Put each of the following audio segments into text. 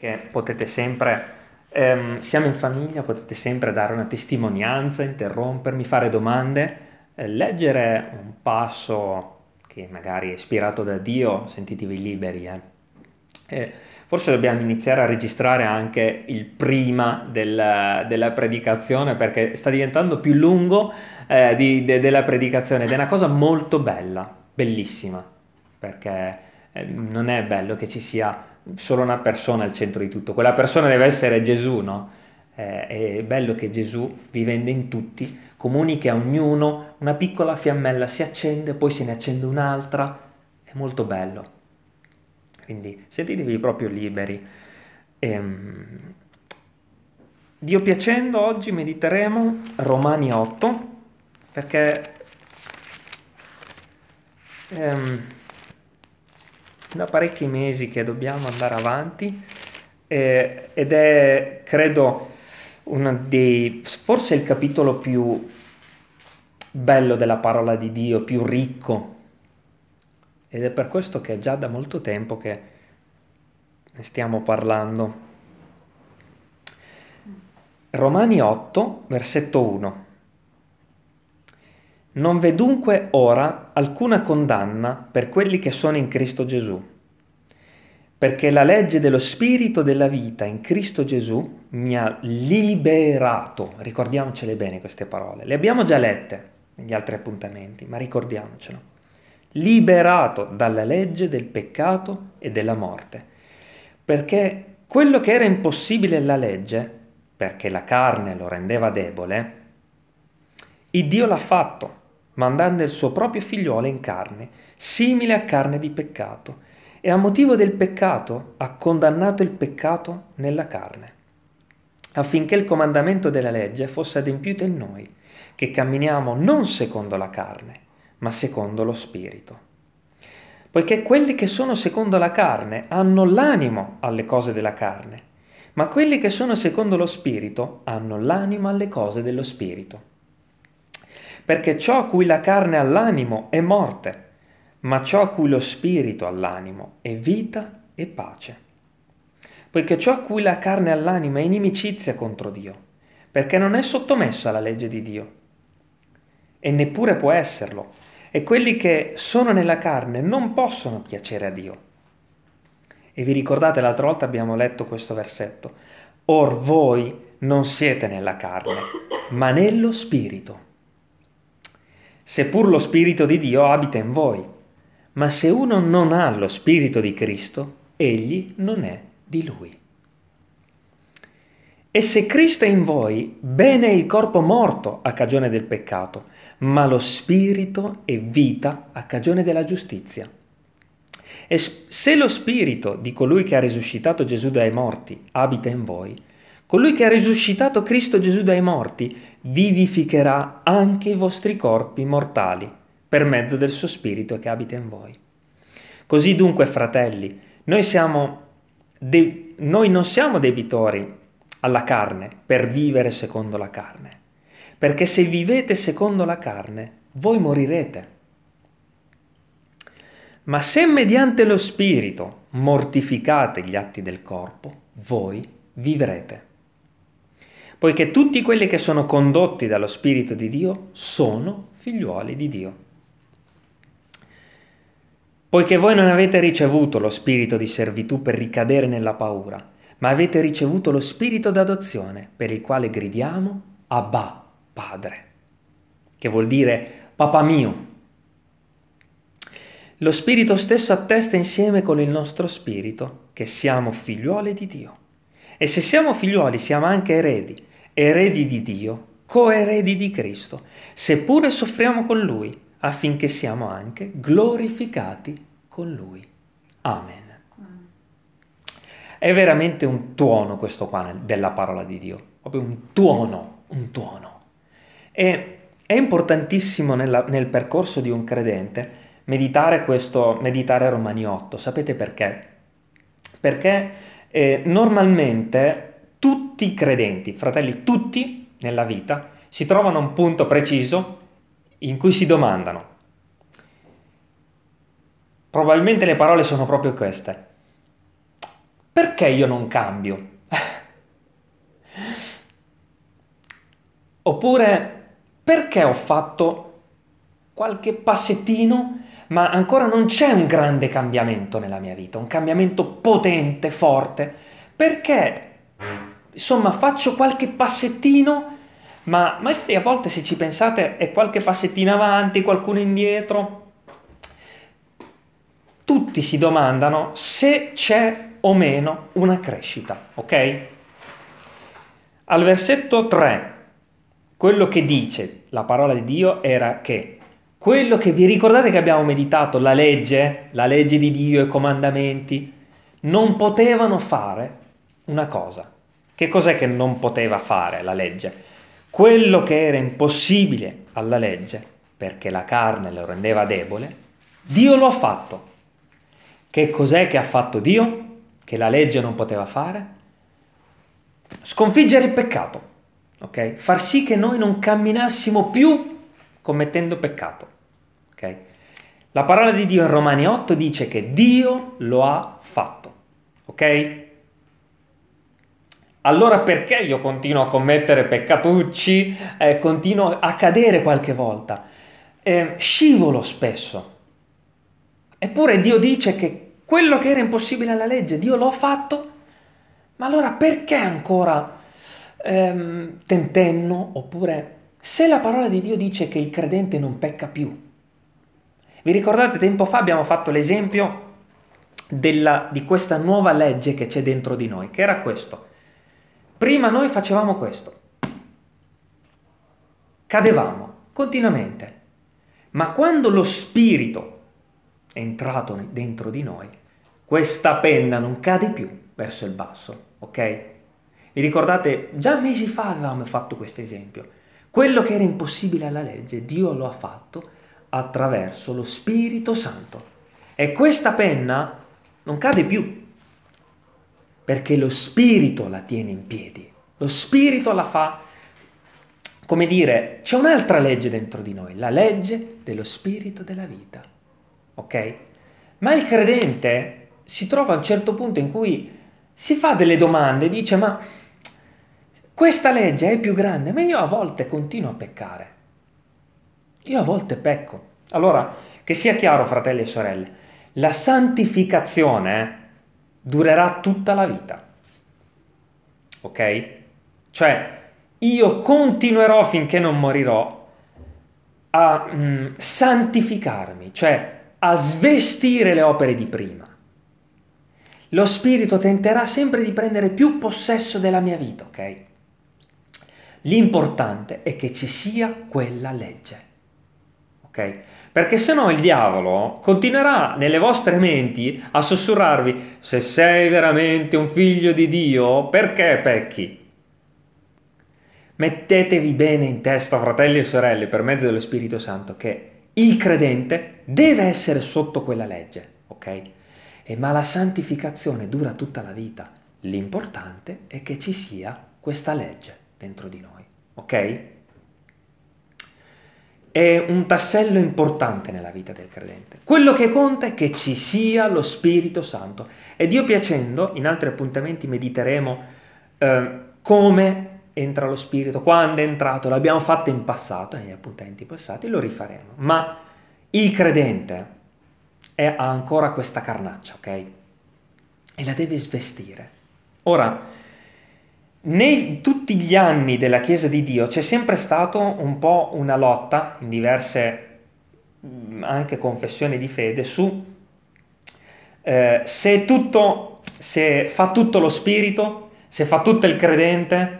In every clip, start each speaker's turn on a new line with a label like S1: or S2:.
S1: che potete sempre, ehm, siamo in famiglia, potete sempre dare una testimonianza, interrompermi, fare domande, eh, leggere un passo che magari è ispirato da Dio, sentitevi liberi. Eh. Eh, forse dobbiamo iniziare a registrare anche il prima del, della predicazione perché sta diventando più lungo eh, di, de, della predicazione ed è una cosa molto bella, bellissima, perché eh, non è bello che ci sia solo una persona al centro di tutto, quella persona deve essere Gesù, no? Eh, è bello che Gesù, vivendo in tutti, comunichi a ognuno, una piccola fiammella si accende, poi se ne accende un'altra, è molto bello. Quindi sentitevi proprio liberi. Ehm, Dio piacendo, oggi mediteremo Romani 8, perché ehm, da parecchi mesi che dobbiamo andare avanti eh, ed è, credo, uno dei, forse il capitolo più bello della parola di Dio, più ricco. Ed è per questo che è già da molto tempo che ne stiamo parlando. Romani 8, versetto 1. Non v'è dunque ora alcuna condanna per quelli che sono in Cristo Gesù, perché la legge dello Spirito della vita in Cristo Gesù mi ha liberato. Ricordiamocele bene queste parole, le abbiamo già lette negli altri appuntamenti, ma ricordiamocelo. Liberato dalla legge del peccato e della morte, perché quello che era impossibile alla legge, perché la carne lo rendeva debole, il Dio l'ha fatto mandando il suo proprio figliuolo in carne, simile a carne di peccato, e a motivo del peccato ha condannato il peccato nella carne, affinché il comandamento della legge fosse adempiuto in noi, che camminiamo non secondo la carne, ma secondo lo Spirito. Poiché quelli che sono secondo la carne hanno l'animo alle cose della carne, ma quelli che sono secondo lo Spirito hanno l'animo alle cose dello Spirito perché ciò a cui la carne ha l'animo è morte, ma ciò a cui lo spirito ha l'animo è vita e pace. Poiché ciò a cui la carne ha l'animo è inimicizia contro Dio, perché non è sottomessa alla legge di Dio, e neppure può esserlo, e quelli che sono nella carne non possono piacere a Dio. E vi ricordate l'altra volta abbiamo letto questo versetto, Or voi non siete nella carne, ma nello spirito seppur lo Spirito di Dio abita in voi. Ma se uno non ha lo Spirito di Cristo, egli non è di lui. E se Cristo è in voi, bene è il corpo morto a cagione del peccato, ma lo Spirito è vita a cagione della giustizia. E se lo Spirito di colui che ha risuscitato Gesù dai morti abita in voi, Colui che ha risuscitato Cristo Gesù dai morti vivificherà anche i vostri corpi mortali per mezzo del suo Spirito che abita in voi. Così dunque, fratelli, noi, siamo de- noi non siamo debitori alla carne per vivere secondo la carne, perché se vivete secondo la carne, voi morirete. Ma se mediante lo Spirito mortificate gli atti del corpo, voi vivrete poiché tutti quelli che sono condotti dallo Spirito di Dio sono figliuoli di Dio. Poiché voi non avete ricevuto lo spirito di servitù per ricadere nella paura, ma avete ricevuto lo spirito d'adozione per il quale gridiamo Abba, Padre, che vuol dire Papà mio. Lo spirito stesso attesta insieme con il nostro spirito che siamo figliuoli di Dio. E se siamo figliuoli siamo anche eredi eredi di Dio, coeredi di Cristo, seppure soffriamo con Lui, affinché siamo anche glorificati con Lui. Amen. È veramente un tuono questo qua della parola di Dio, proprio un tuono, un tuono. E è importantissimo nella, nel percorso di un credente meditare questo, meditare Romani 8. Sapete perché? Perché eh, normalmente tutti i credenti, fratelli, tutti nella vita, si trovano a un punto preciso in cui si domandano. Probabilmente le parole sono proprio queste. perché io non cambio? Oppure perché ho fatto qualche passettino, ma ancora non c'è un grande cambiamento nella mia vita, un cambiamento potente, forte? Perché, insomma, faccio qualche passettino, ma magari a volte se ci pensate è qualche passettino avanti, qualcuno indietro. Tutti si domandano se c'è o meno una crescita, ok? Al versetto 3 quello che dice la parola di Dio era che quello che vi ricordate che abbiamo meditato, la legge, la legge di Dio, i comandamenti, non potevano fare una cosa. Che cos'è che non poteva fare la legge? Quello che era impossibile alla legge, perché la carne lo rendeva debole, Dio lo ha fatto. Che cos'è che ha fatto Dio? Che la legge non poteva fare? Sconfiggere il peccato ok? Far sì che noi non camminassimo più commettendo peccato, ok? La parola di Dio in Romani 8 dice che Dio lo ha fatto, ok? Allora perché io continuo a commettere peccatucci, eh, continuo a cadere qualche volta, eh, scivolo spesso? Eppure Dio dice che quello che era impossibile alla legge, Dio l'ha fatto, ma allora perché ancora ehm, tentenno, oppure se la parola di Dio dice che il credente non pecca più. Vi ricordate tempo fa abbiamo fatto l'esempio della, di questa nuova legge che c'è dentro di noi, che era questo. Prima noi facevamo questo, cadevamo continuamente, ma quando lo Spirito è entrato dentro di noi, questa penna non cade più verso il basso, ok? Vi ricordate, già mesi fa avevamo fatto questo esempio. Quello che era impossibile alla legge, Dio lo ha fatto attraverso lo Spirito Santo. E questa penna non cade più, perché lo Spirito la tiene in piedi. Lo Spirito la fa, come dire, c'è un'altra legge dentro di noi, la legge dello Spirito della vita. Ok? Ma il credente si trova a un certo punto in cui si fa delle domande, dice ma questa legge è più grande, ma io a volte continuo a peccare. Io a volte pecco. Allora, che sia chiaro, fratelli e sorelle, la santificazione durerà tutta la vita. Ok? Cioè, io continuerò finché non morirò a mm, santificarmi, cioè a svestire le opere di prima. Lo Spirito tenterà sempre di prendere più possesso della mia vita, ok? L'importante è che ci sia quella legge. Ok? Perché se no il diavolo continuerà nelle vostre menti a sussurrarvi se sei veramente un figlio di Dio, perché pecchi? Mettetevi bene in testa, fratelli e sorelle, per mezzo dello Spirito Santo, che il credente deve essere sotto quella legge, ok? E ma la santificazione dura tutta la vita. L'importante è che ci sia questa legge dentro di noi, ok? È un tassello importante nella vita del credente. Quello che conta è che ci sia lo Spirito Santo. E Dio piacendo, in altri appuntamenti mediteremo eh, come entra lo Spirito, quando è entrato, l'abbiamo fatto in passato, negli appuntamenti passati, lo rifaremo. Ma il credente è, ha ancora questa carnaccia, ok? E la deve svestire. Ora, nei tutti gli anni della Chiesa di Dio c'è sempre stato un po' una lotta in diverse mm, anche confessioni di fede su eh, se tutto, se fa tutto lo spirito, se fa tutto il credente,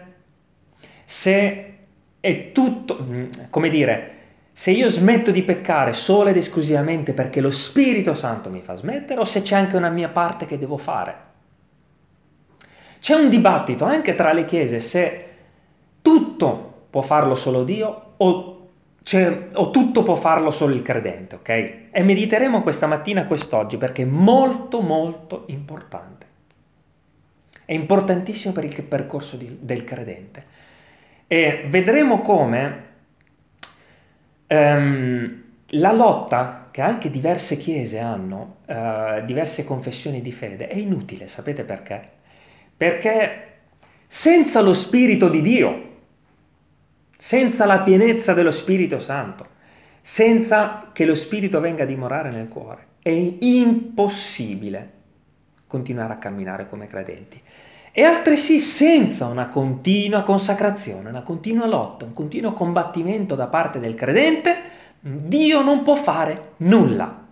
S1: se è tutto, mm, come dire, se io smetto di peccare solo ed esclusivamente perché lo Spirito Santo mi fa smettere o se c'è anche una mia parte che devo fare. C'è un dibattito anche tra le chiese se tutto può farlo solo Dio o, o tutto può farlo solo il credente, ok? E mediteremo questa mattina quest'oggi perché è molto molto importante. È importantissimo per il percorso di, del credente. E vedremo come um, la lotta che anche diverse chiese hanno, uh, diverse confessioni di fede, è inutile, sapete perché? Perché senza lo Spirito di Dio, senza la pienezza dello Spirito Santo, senza che lo Spirito venga a dimorare nel cuore, è impossibile continuare a camminare come credenti. E altresì senza una continua consacrazione, una continua lotta, un continuo combattimento da parte del credente, Dio non può fare nulla.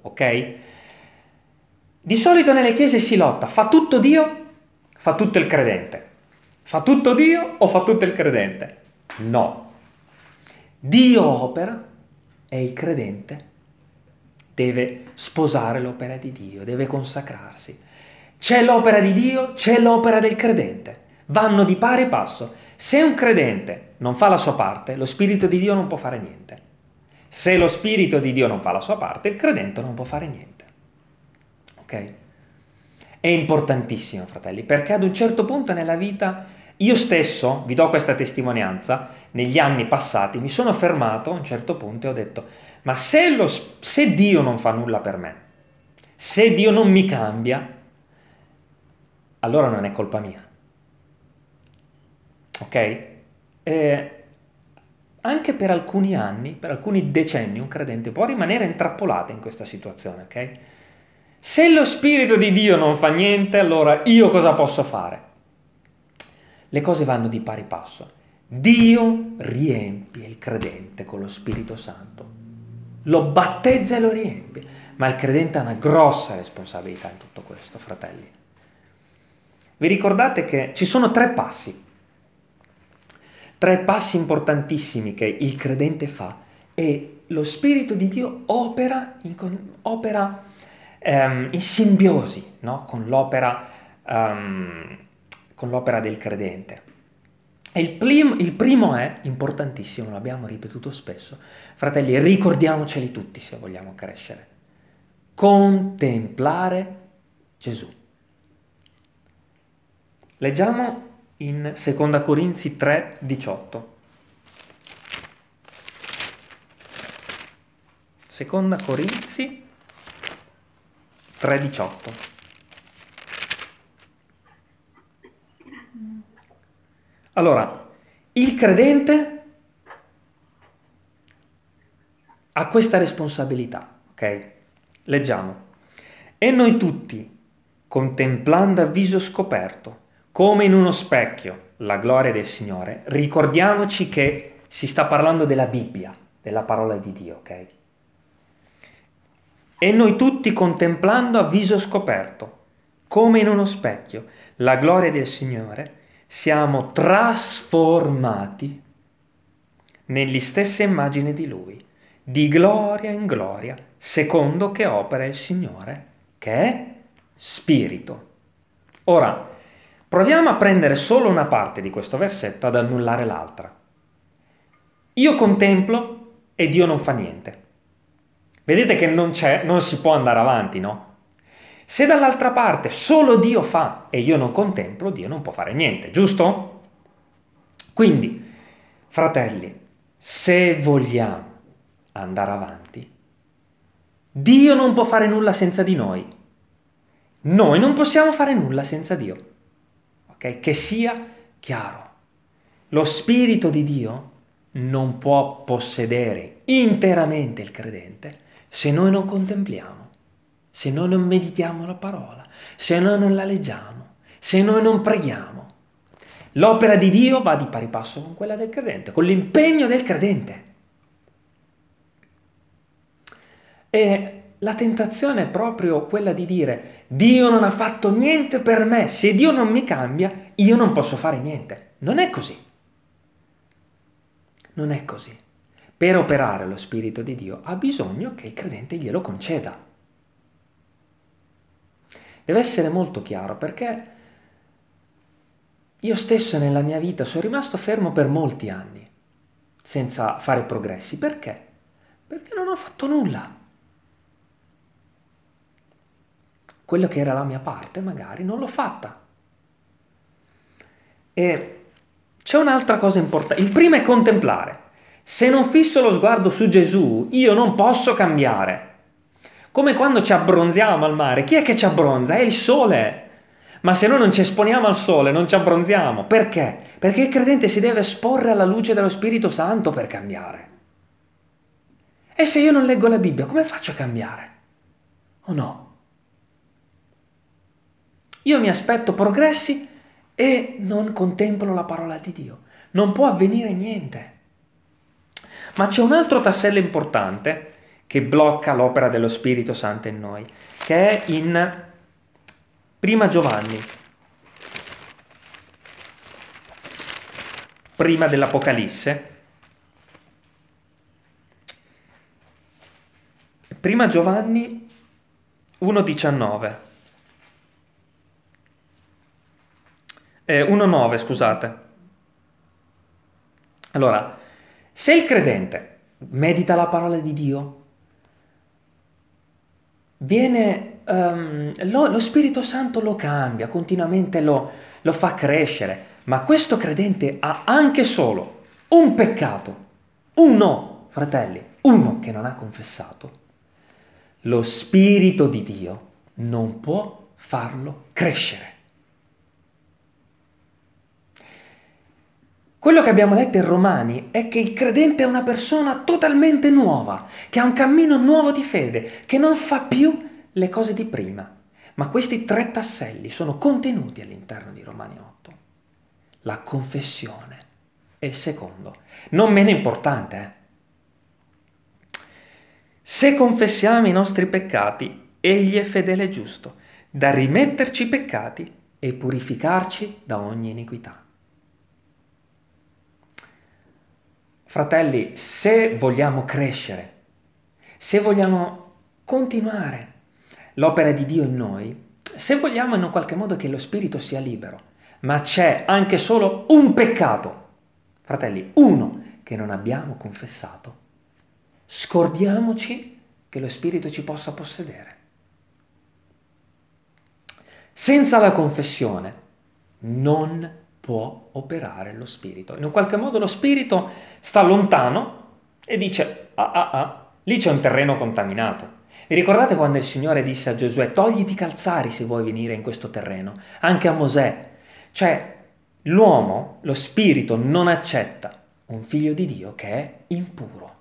S1: Ok? Di solito nelle chiese si lotta, fa tutto Dio, fa tutto il credente. Fa tutto Dio o fa tutto il credente? No. Dio opera e il credente deve sposare l'opera di Dio, deve consacrarsi. C'è l'opera di Dio, c'è l'opera del credente. Vanno di pari passo. Se un credente non fa la sua parte, lo Spirito di Dio non può fare niente. Se lo Spirito di Dio non fa la sua parte, il credente non può fare niente. Ok? È importantissimo, fratelli, perché ad un certo punto nella vita io stesso, vi do questa testimonianza, negli anni passati mi sono fermato a un certo punto e ho detto, ma se, lo, se Dio non fa nulla per me, se Dio non mi cambia, allora non è colpa mia. Ok? Eh, anche per alcuni anni, per alcuni decenni, un credente può rimanere intrappolato in questa situazione, ok? Se lo Spirito di Dio non fa niente, allora io cosa posso fare? Le cose vanno di pari passo. Dio riempie il credente con lo Spirito Santo, lo battezza e lo riempie, ma il credente ha una grossa responsabilità in tutto questo, fratelli. Vi ricordate che ci sono tre passi, tre passi importantissimi che il credente fa e lo Spirito di Dio opera in, opera, um, in simbiosi no? con, l'opera, um, con, l'opera, del credente. Il, prim, il primo è importantissimo, l'abbiamo ripetuto spesso, fratelli, ricordiamoceli tutti se vogliamo crescere. Contemplare Gesù. Leggiamo in 2 Corinzi 3, 18. Seconda Corinzi 3, 18. Allora, il credente ha questa responsabilità, ok? Leggiamo. E noi tutti, contemplando a viso scoperto, come in uno specchio la gloria del Signore, ricordiamoci che si sta parlando della Bibbia, della parola di Dio, ok? E noi tutti contemplando a viso scoperto, come in uno specchio, la gloria del Signore, siamo trasformati negli stesse immagini di Lui, di gloria in gloria, secondo che opera il Signore, che è Spirito. Ora, Proviamo a prendere solo una parte di questo versetto ad annullare l'altra. Io contemplo e Dio non fa niente. Vedete che non c'è, non si può andare avanti, no? Se dall'altra parte solo Dio fa e io non contemplo, Dio non può fare niente, giusto? Quindi, fratelli, se vogliamo andare avanti, Dio non può fare nulla senza di noi. Noi non possiamo fare nulla senza Dio okay? che sia chiaro. Lo Spirito di Dio non può possedere interamente il credente se noi non contempliamo, se noi non meditiamo la parola, se noi non la leggiamo, se noi non preghiamo. L'opera di Dio va di pari passo con quella del credente, con l'impegno del credente. E la tentazione è proprio quella di dire Dio non ha fatto niente per me, se Dio non mi cambia io non posso fare niente. Non è così. Non è così. Per operare lo Spirito di Dio ha bisogno che il credente glielo conceda. Deve essere molto chiaro perché io stesso nella mia vita sono rimasto fermo per molti anni senza fare progressi. Perché? Perché non ho fatto nulla. quello che era la mia parte magari non l'ho fatta. E c'è un'altra cosa importante. Il primo è contemplare. Se non fisso lo sguardo su Gesù, io non posso cambiare. Come quando ci abbronziamo al mare, chi è che ci abbronza? È il sole. Ma se noi non ci esponiamo al sole, non ci abbronziamo. Perché? Perché il credente si deve esporre alla luce dello Spirito Santo per cambiare. E se io non leggo la Bibbia, come faccio a cambiare? O no? Io mi aspetto progressi e non contemplo la parola di Dio. Non può avvenire niente. Ma c'è un altro tassello importante che blocca l'opera dello Spirito Santo in noi, che è in Prima Giovanni, prima dell'Apocalisse. Prima Giovanni 1,19. Eh, 1,9, scusate. Allora, se il credente medita la parola di Dio, viene, um, lo, lo, Spirito Santo lo cambia, continuamente lo, lo fa crescere, ma questo credente ha anche solo un peccato, uno, fratelli, uno che non ha confessato. Lo Spirito di Dio non può farlo crescere. Quello che abbiamo letto in Romani è che il credente è una persona totalmente nuova, che ha un cammino nuovo di fede, che non fa più le cose di prima. Ma questi tre tasselli sono contenuti all'interno di Romani 8. La confessione è il secondo, non meno importante. Eh? Se confessiamo i nostri peccati, egli è fedele e giusto, da rimetterci i peccati e purificarci da ogni iniquità. Fratelli, se vogliamo crescere, se vogliamo continuare l'opera di Dio in noi, se vogliamo in un qualche modo che lo spirito sia libero, ma c'è anche solo un peccato, fratelli, uno che non abbiamo confessato, scordiamoci che lo spirito ci possa possedere. Senza la confessione non può operare lo spirito. In un qualche modo lo spirito sta lontano e dice, ah ah ah, lì c'è un terreno contaminato. Vi ricordate quando il Signore disse a Giosuè, togliti i calzari se vuoi venire in questo terreno? Anche a Mosè. Cioè, l'uomo, lo spirito, non accetta un figlio di Dio che è impuro.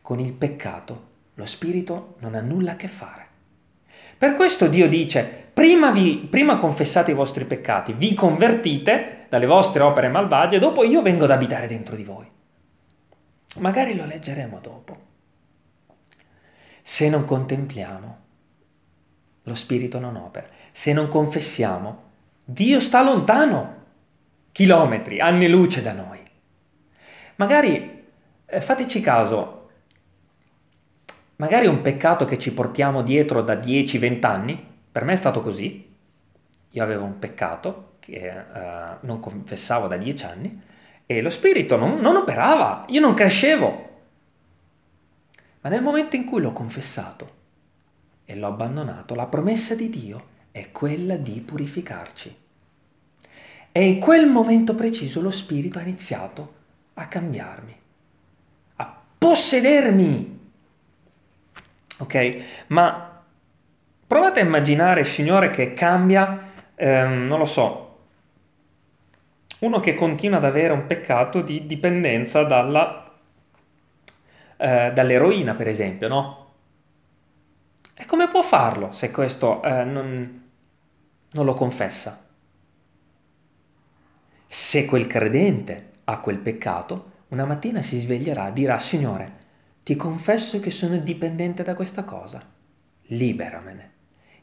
S1: Con il peccato lo spirito non ha nulla a che fare. Per questo Dio dice, prima, vi, prima confessate i vostri peccati, vi convertite dalle vostre opere malvagie, dopo io vengo ad abitare dentro di voi. Magari lo leggeremo dopo. Se non contempliamo, lo Spirito non opera. Se non confessiamo, Dio sta lontano, chilometri, anni luce da noi. Magari, eh, fateci caso, Magari un peccato che ci portiamo dietro da 10-20 anni, per me è stato così. Io avevo un peccato che uh, non confessavo da 10 anni e lo spirito non, non operava, io non crescevo. Ma nel momento in cui l'ho confessato e l'ho abbandonato, la promessa di Dio è quella di purificarci. E in quel momento preciso lo Spirito ha iniziato a cambiarmi, a possedermi ok? Ma provate a immaginare il Signore che cambia, ehm, non lo so, uno che continua ad avere un peccato di dipendenza dalla, eh, dall'eroina, per esempio, no? E come può farlo se questo eh, non, non lo confessa? Se quel credente ha quel peccato, una mattina si sveglierà e dirà, Signore, ti confesso che sono dipendente da questa cosa. Liberamene.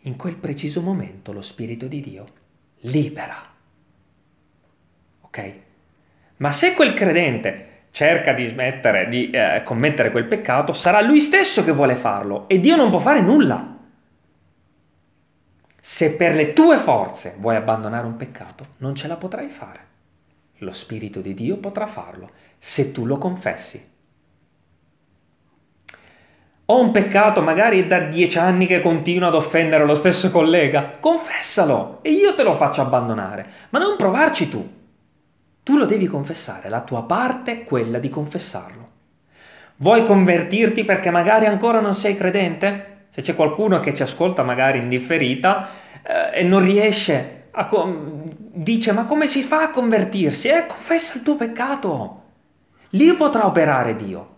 S1: In quel preciso momento lo Spirito di Dio libera. Ok? Ma se quel credente cerca di smettere di eh, commettere quel peccato, sarà lui stesso che vuole farlo e Dio non può fare nulla. Se per le tue forze vuoi abbandonare un peccato, non ce la potrai fare. Lo Spirito di Dio potrà farlo se tu lo confessi ho un peccato, magari è da dieci anni che continuo ad offendere lo stesso collega. Confessalo e io te lo faccio abbandonare, ma non provarci tu. Tu lo devi confessare, la tua parte è quella di confessarlo. Vuoi convertirti perché magari ancora non sei credente? Se c'è qualcuno che ci ascolta magari in differita eh, e non riesce a... Com- dice ma come si fa a convertirsi? Eh, confessa il tuo peccato. Lì potrà operare Dio.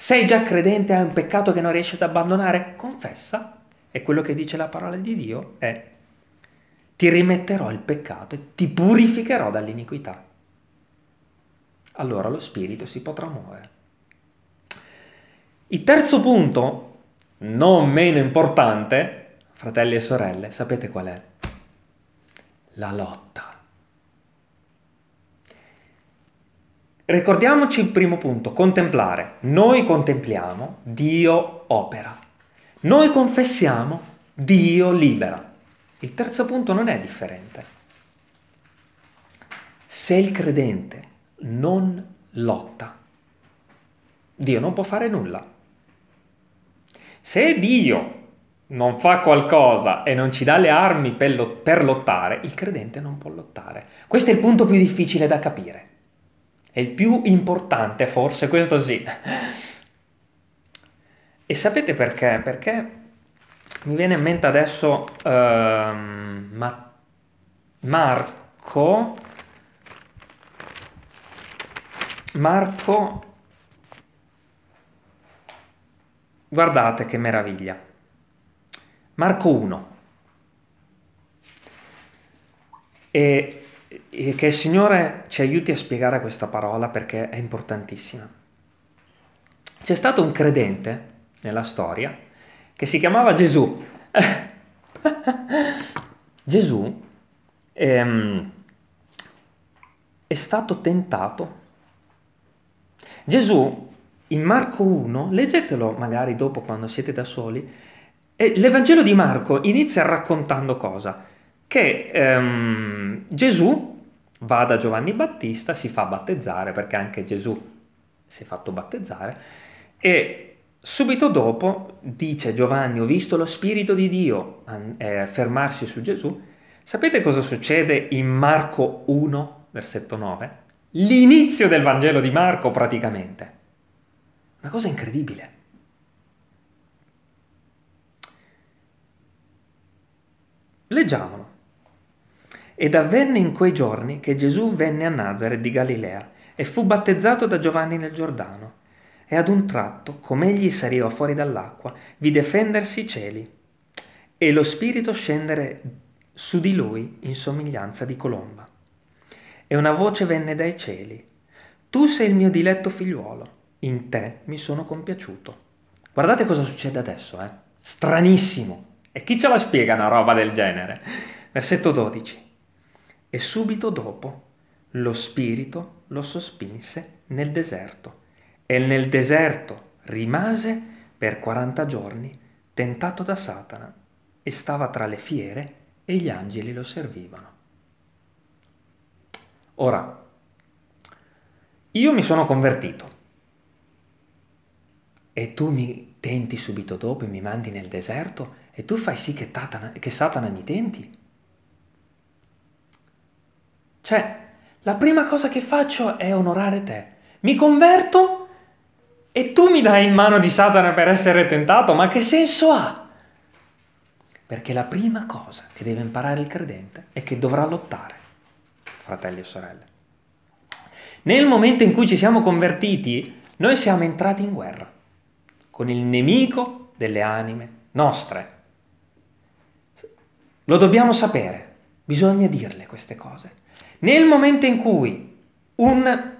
S1: Sei già credente, hai un peccato che non riesci ad abbandonare? Confessa. E quello che dice la parola di Dio è ti rimetterò il peccato e ti purificherò dall'iniquità. Allora lo spirito si potrà muovere. Il terzo punto, non meno importante, fratelli e sorelle, sapete qual è? La lotta. Ricordiamoci il primo punto, contemplare. Noi contempliamo, Dio opera. Noi confessiamo, Dio libera. Il terzo punto non è differente. Se il credente non lotta, Dio non può fare nulla. Se Dio non fa qualcosa e non ci dà le armi per, lottare, il credente non può lottare. Questo è il punto più difficile da capire. È il più importante, forse, questo sì. E sapete perché? Perché mi viene in mente adesso uh, Ma- Marco. Marco. Guardate che meraviglia. Marco 1. E, e che il Signore ci aiuti a spiegare questa parola perché è importantissima. C'è stato un credente nella storia che si chiamava Gesù. Gesù ehm, è stato tentato. Gesù in Marco 1, leggetelo magari dopo quando siete da soli, l'Evangelo di Marco inizia raccontando cosa? Che ehm, Gesù va da Giovanni Battista, si fa battezzare, perché anche Gesù si è fatto battezzare, e Subito dopo dice Giovanni, ho visto lo Spirito di Dio eh, fermarsi su Gesù. Sapete cosa succede in Marco 1, versetto 9? L'inizio del Vangelo di Marco praticamente. Una cosa incredibile. Leggiamolo. Ed avvenne in quei giorni che Gesù venne a Nazareth di Galilea e fu battezzato da Giovanni nel Giordano e ad un tratto, come egli saliva fuori dall'acqua, vide fendersi i cieli e lo spirito scendere su di lui in somiglianza di colomba. E una voce venne dai cieli. Tu sei il mio diletto figliuolo, in te mi sono compiaciuto. Guardate cosa succede adesso, eh? Stranissimo. E chi ce la spiega una roba del genere? Versetto 12. E subito dopo lo spirito lo sospinse nel deserto e nel deserto rimase per 40 giorni tentato da Satana e stava tra le fiere e gli angeli lo servivano. Ora, io mi sono convertito e tu mi tenti subito dopo e mi mandi nel deserto e tu fai sì che, tatana, che Satana mi tenti? Cioè, la prima cosa che faccio è onorare te. Mi converto e tu mi dai in mano di Satana per essere tentato? Ma che senso ha? Perché la prima cosa che deve imparare il credente è che dovrà lottare, fratelli e sorelle. Nel momento in cui ci siamo convertiti, noi siamo entrati in guerra con il nemico delle anime nostre. Lo dobbiamo sapere, bisogna dirle queste cose. Nel momento in cui un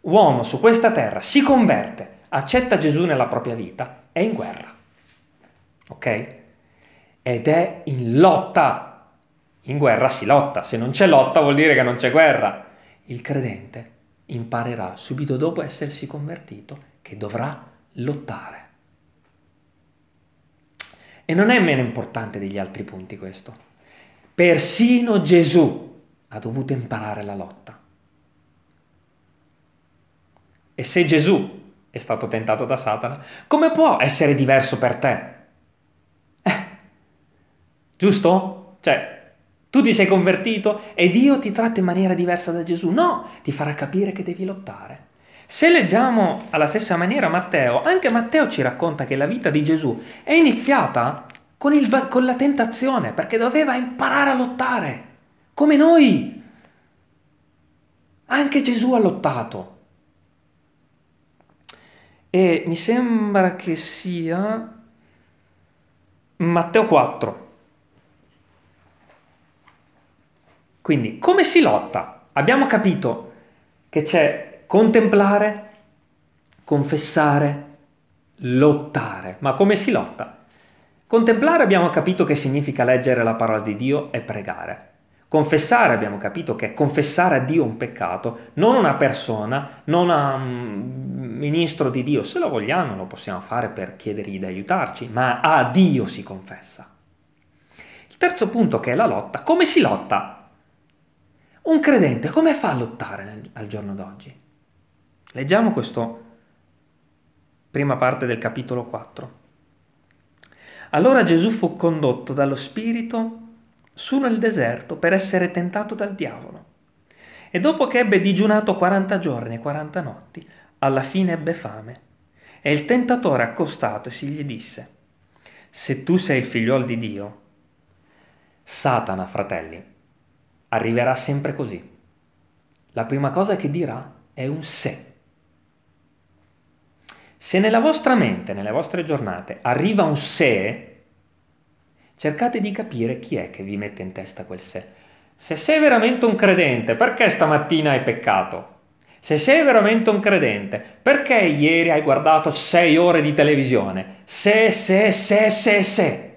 S1: uomo su questa terra si converte accetta Gesù nella propria vita, è in guerra. Ok? Ed è in lotta. In guerra si lotta, se non c'è lotta vuol dire che non c'è guerra. Il credente imparerà subito dopo essersi convertito che dovrà lottare. E non è meno importante degli altri punti questo. Persino Gesù ha dovuto imparare la lotta. E se Gesù è stato tentato da Satana, come può essere diverso per te? Eh, giusto? Cioè, Tu ti sei convertito e Dio ti tratta in maniera diversa da Gesù? No, ti farà capire che devi lottare. Se leggiamo alla stessa maniera Matteo, anche Matteo ci racconta che la vita di Gesù è iniziata con, il, con la tentazione, perché doveva imparare a lottare, come noi. Anche Gesù ha lottato. E mi sembra che sia Matteo 4. Quindi, come si lotta? Abbiamo capito che c'è contemplare, confessare, lottare. Ma come si lotta? Contemplare abbiamo capito che significa leggere la parola di Dio e pregare. Confessare abbiamo capito che è confessare a Dio un peccato, non una persona, non a un ministro di Dio. Se lo vogliamo lo possiamo fare per chiedergli di aiutarci, ma a Dio si confessa. Il terzo punto che è la lotta. Come si lotta? Un credente come fa a lottare nel, al giorno d'oggi? Leggiamo questa prima parte del capitolo 4. Allora Gesù fu condotto dallo Spirito su nel deserto per essere tentato dal diavolo. E dopo che ebbe digiunato 40 giorni e 40 notti, alla fine ebbe fame. E il tentatore accostatosi gli disse, se tu sei il figliuolo di Dio, Satana, fratelli, arriverà sempre così. La prima cosa che dirà è un se. Se nella vostra mente, nelle vostre giornate, arriva un se, cercate di capire chi è che vi mette in testa quel sé. Se sei veramente un credente, perché stamattina hai peccato? Se sei veramente un credente, perché ieri hai guardato sei ore di televisione? Se, se, se, se, se.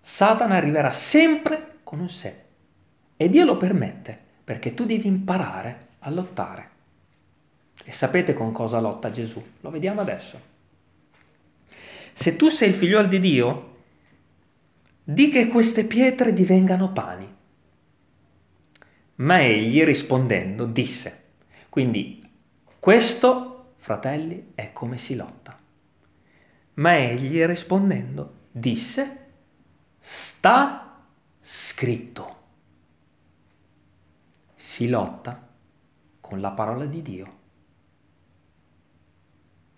S1: Satana arriverà sempre con un sé. E Dio lo permette, perché tu devi imparare a lottare. E sapete con cosa lotta Gesù? Lo vediamo adesso. Se tu sei il figliuolo di Dio, di che queste pietre divengano pani. Ma egli rispondendo disse, quindi questo, fratelli, è come si lotta. Ma egli rispondendo disse, sta scritto. Si lotta con la parola di Dio.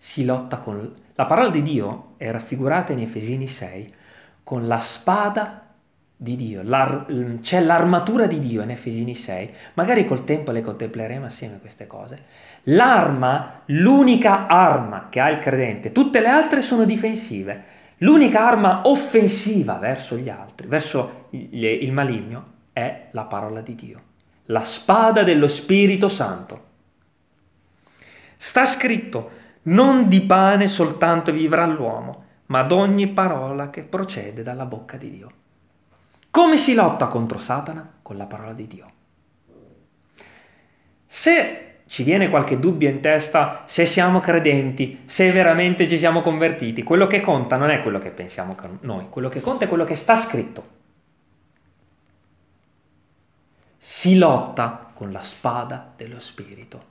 S1: Si lotta con la parola di Dio è raffigurata in Efesini 6 con la spada di Dio, L'ar- c'è l'armatura di Dio in Efesini 6, magari col tempo le contempleremo assieme queste cose. L'arma, l'unica arma che ha il credente, tutte le altre sono difensive, l'unica arma offensiva verso gli altri, verso il maligno, è la parola di Dio, la spada dello Spirito Santo. Sta scritto, non di pane soltanto vivrà l'uomo, ma d'ogni parola che procede dalla bocca di Dio. Come si lotta contro Satana? Con la parola di Dio. Se ci viene qualche dubbio in testa se siamo credenti, se veramente ci siamo convertiti, quello che conta non è quello che pensiamo noi, quello che conta è quello che sta scritto. Si lotta con la spada dello Spirito.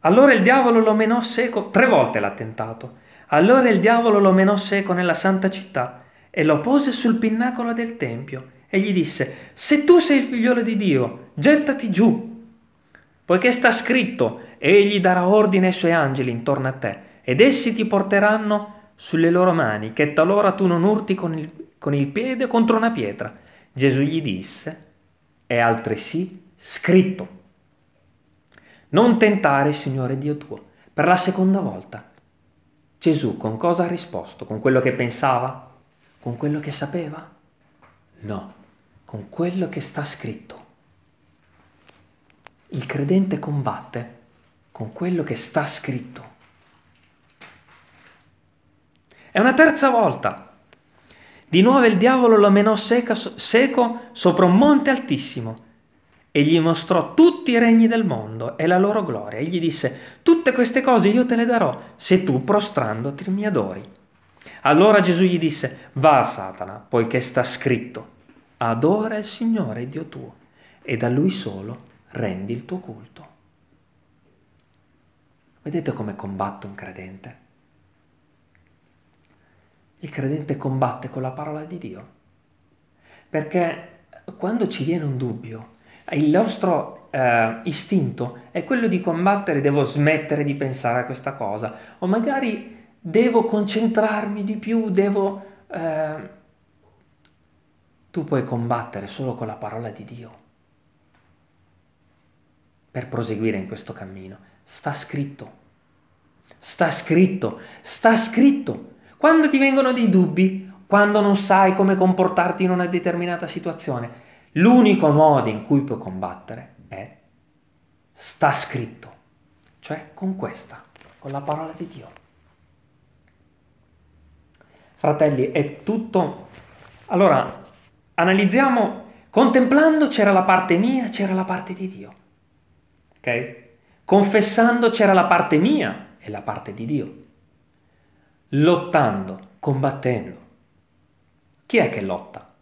S1: Allora il diavolo lo menò seco, tre volte l'ha tentato. Allora il diavolo lo menò seco nella santa città e lo pose sul pinnacolo del tempio e gli disse, se tu sei il figliolo di Dio, gettati giù, poiché sta scritto, egli darà ordine ai suoi angeli intorno a te ed essi ti porteranno sulle loro mani, che talora tu non urti con il, con il piede contro una pietra. Gesù gli disse, è altresì scritto. Non tentare il Signore Dio tuo. Per la seconda volta. Gesù con cosa ha risposto? Con quello che pensava? Con quello che sapeva? No, con quello che sta scritto. Il credente combatte con quello che sta scritto. È una terza volta. Di nuovo il diavolo lo menò seco sopra un monte altissimo e gli mostrò tutti i regni del mondo e la loro gloria e gli disse, tutte queste cose io te le darò se tu prostrandoti mi adori. Allora Gesù gli disse, va Satana, poiché sta scritto, adora il Signore Dio tuo e da Lui solo rendi il tuo culto. Vedete come combatte un credente? il credente combatte con la parola di Dio. Perché quando ci viene un dubbio, il nostro eh, istinto è quello di combattere, devo smettere di pensare a questa cosa, o magari devo concentrarmi di più, devo... Eh... Tu puoi combattere solo con la parola di Dio per proseguire in questo cammino. Sta scritto, sta scritto, sta scritto. Quando ti vengono dei dubbi, quando non sai come comportarti in una determinata situazione, l'unico modo in cui puoi combattere è sta scritto, cioè con questa, con la parola di Dio. Fratelli, è tutto... Allora, analizziamo, contemplando c'era la parte mia, c'era la parte di Dio. Ok? Confessando c'era la parte mia e la parte di Dio. Lottando, combattendo. Chi è che lotta?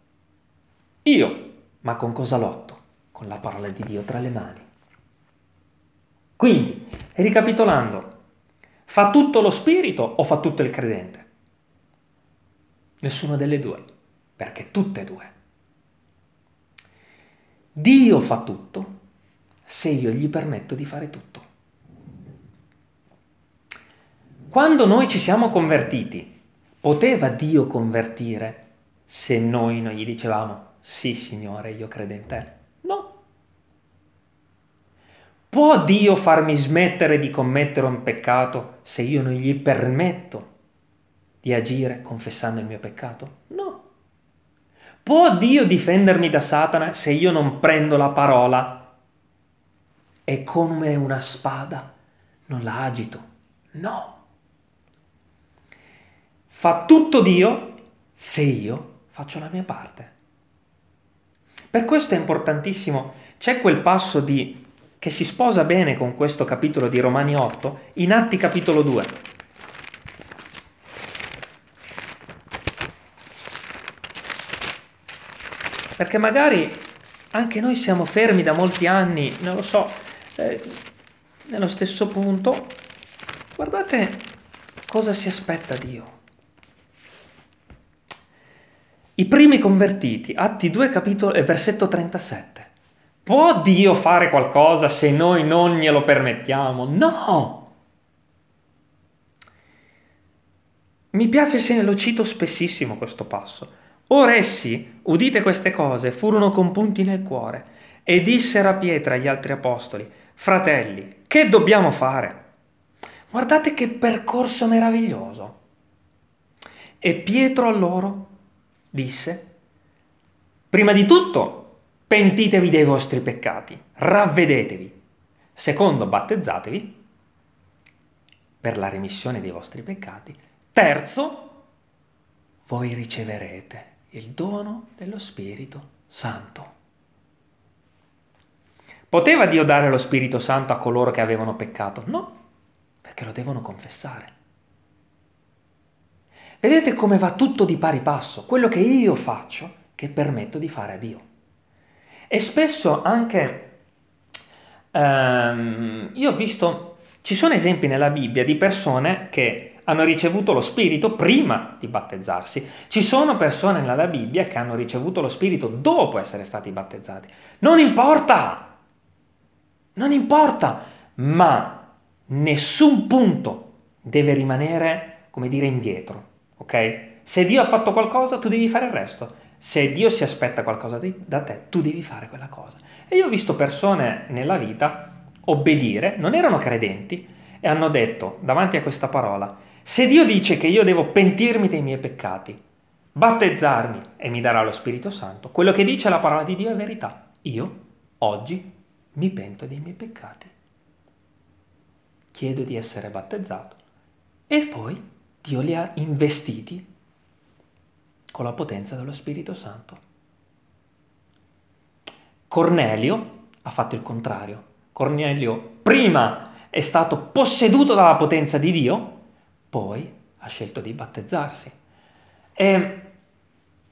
S1: Io. Ma con cosa lotto? Con la parola di Dio tra le mani. Quindi, ricapitolando, fa tutto lo spirito o fa tutto il credente? Nessuna delle due, perché tutte e due. Dio fa tutto se io gli permetto di fare tutto. Quando noi ci siamo convertiti, poteva Dio convertire se noi non gli dicevamo sì Signore, io credo in te? No. Può Dio farmi smettere di commettere un peccato se io non gli permetto di agire confessando il mio peccato? No. Può Dio difendermi da Satana se io non prendo la parola e come una spada non la agito? No. Fa tutto Dio se io faccio la mia parte. Per questo è importantissimo, c'è quel passo di, che si sposa bene con questo capitolo di Romani 8 in Atti capitolo 2. Perché magari anche noi siamo fermi da molti anni, non lo so, eh, nello stesso punto. Guardate cosa si aspetta Dio. I primi convertiti, Atti 2, capitolo, eh, versetto 37. Può Dio fare qualcosa se noi non glielo permettiamo? No! Mi piace se lo cito spessissimo questo passo. Or essi, udite queste cose, furono compunti nel cuore e dissero a Pietro e agli altri apostoli, fratelli, che dobbiamo fare? Guardate che percorso meraviglioso. E Pietro a loro disse, prima di tutto, pentitevi dei vostri peccati, ravvedetevi. Secondo, battezzatevi per la remissione dei vostri peccati. Terzo, voi riceverete il dono dello Spirito Santo. Poteva Dio dare lo Spirito Santo a coloro che avevano peccato? No, perché lo devono confessare. Vedete come va tutto di pari passo, quello che io faccio che permetto di fare a Dio. E spesso anche, um, io ho visto, ci sono esempi nella Bibbia di persone che hanno ricevuto lo Spirito prima di battezzarsi. Ci sono persone nella Bibbia che hanno ricevuto lo Spirito dopo essere stati battezzati. Non importa! Non importa! Ma nessun punto deve rimanere, come dire, indietro. Ok? Se Dio ha fatto qualcosa, tu devi fare il resto. Se Dio si aspetta qualcosa di, da te, tu devi fare quella cosa. E io ho visto persone nella vita obbedire, non erano credenti, e hanno detto davanti a questa parola, se Dio dice che io devo pentirmi dei miei peccati, battezzarmi e mi darà lo Spirito Santo, quello che dice la parola di Dio è verità. Io oggi mi pento dei miei peccati. Chiedo di essere battezzato e poi Dio li ha investiti con la potenza dello Spirito Santo. Cornelio ha fatto il contrario. Cornelio prima è stato posseduto dalla potenza di Dio poi ha scelto di battezzarsi. E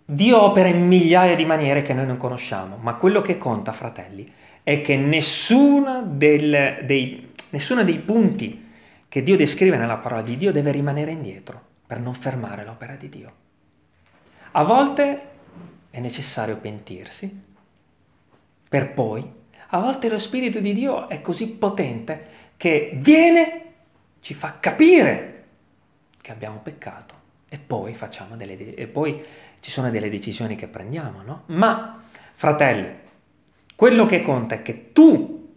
S1: Dio opera in migliaia di maniere che noi non conosciamo, ma quello che conta, fratelli, è che nessuna del, dei, nessuno dei punti che Dio descrive nella parola di Dio deve rimanere indietro. per non fermare l'opera di Dio. A volte è necessario pentirsi, per poi, a volte lo Spirito di Dio è così potente che viene, ci fa capire che abbiamo peccato e poi, delle de- e poi ci sono delle decisioni che prendiamo, no? Ma, fratelli, quello che conta è che tu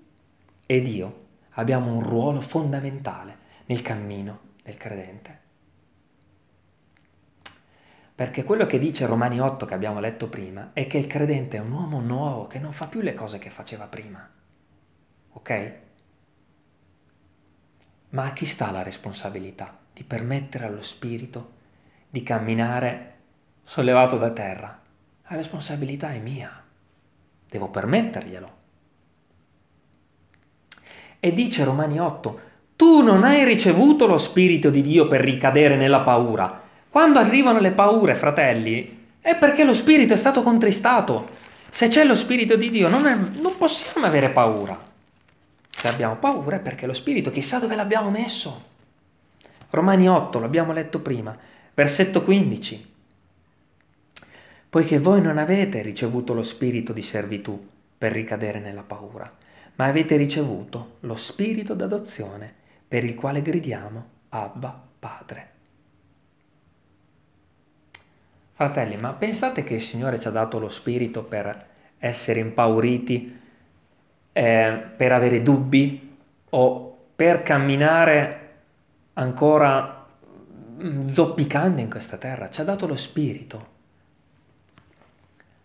S1: ed io abbiamo un ruolo fondamentale nel cammino del credente. Perché quello che dice Romani 8 che abbiamo letto prima è che il credente è un uomo nuovo che non fa più le cose che faceva prima. Ok? Ma a chi sta la responsabilità di permettere allo Spirito di camminare sollevato da terra? La responsabilità è mia. Devo permetterglielo. E dice Romani 8, tu non hai ricevuto lo Spirito di Dio per ricadere nella paura, quando arrivano le paure, fratelli, è perché lo spirito è stato contristato. Se c'è lo spirito di Dio non, è, non possiamo avere paura. Se abbiamo paura è perché lo spirito chissà dove l'abbiamo messo. Romani 8, l'abbiamo letto prima, versetto 15. Poiché voi non avete ricevuto lo spirito di servitù per ricadere nella paura, ma avete ricevuto lo spirito d'adozione per il quale gridiamo Abba Padre. Fratelli, ma pensate che il Signore ci ha dato lo spirito per essere impauriti, eh, per avere dubbi o per camminare ancora mm, zoppicando in questa terra? Ci ha dato lo spirito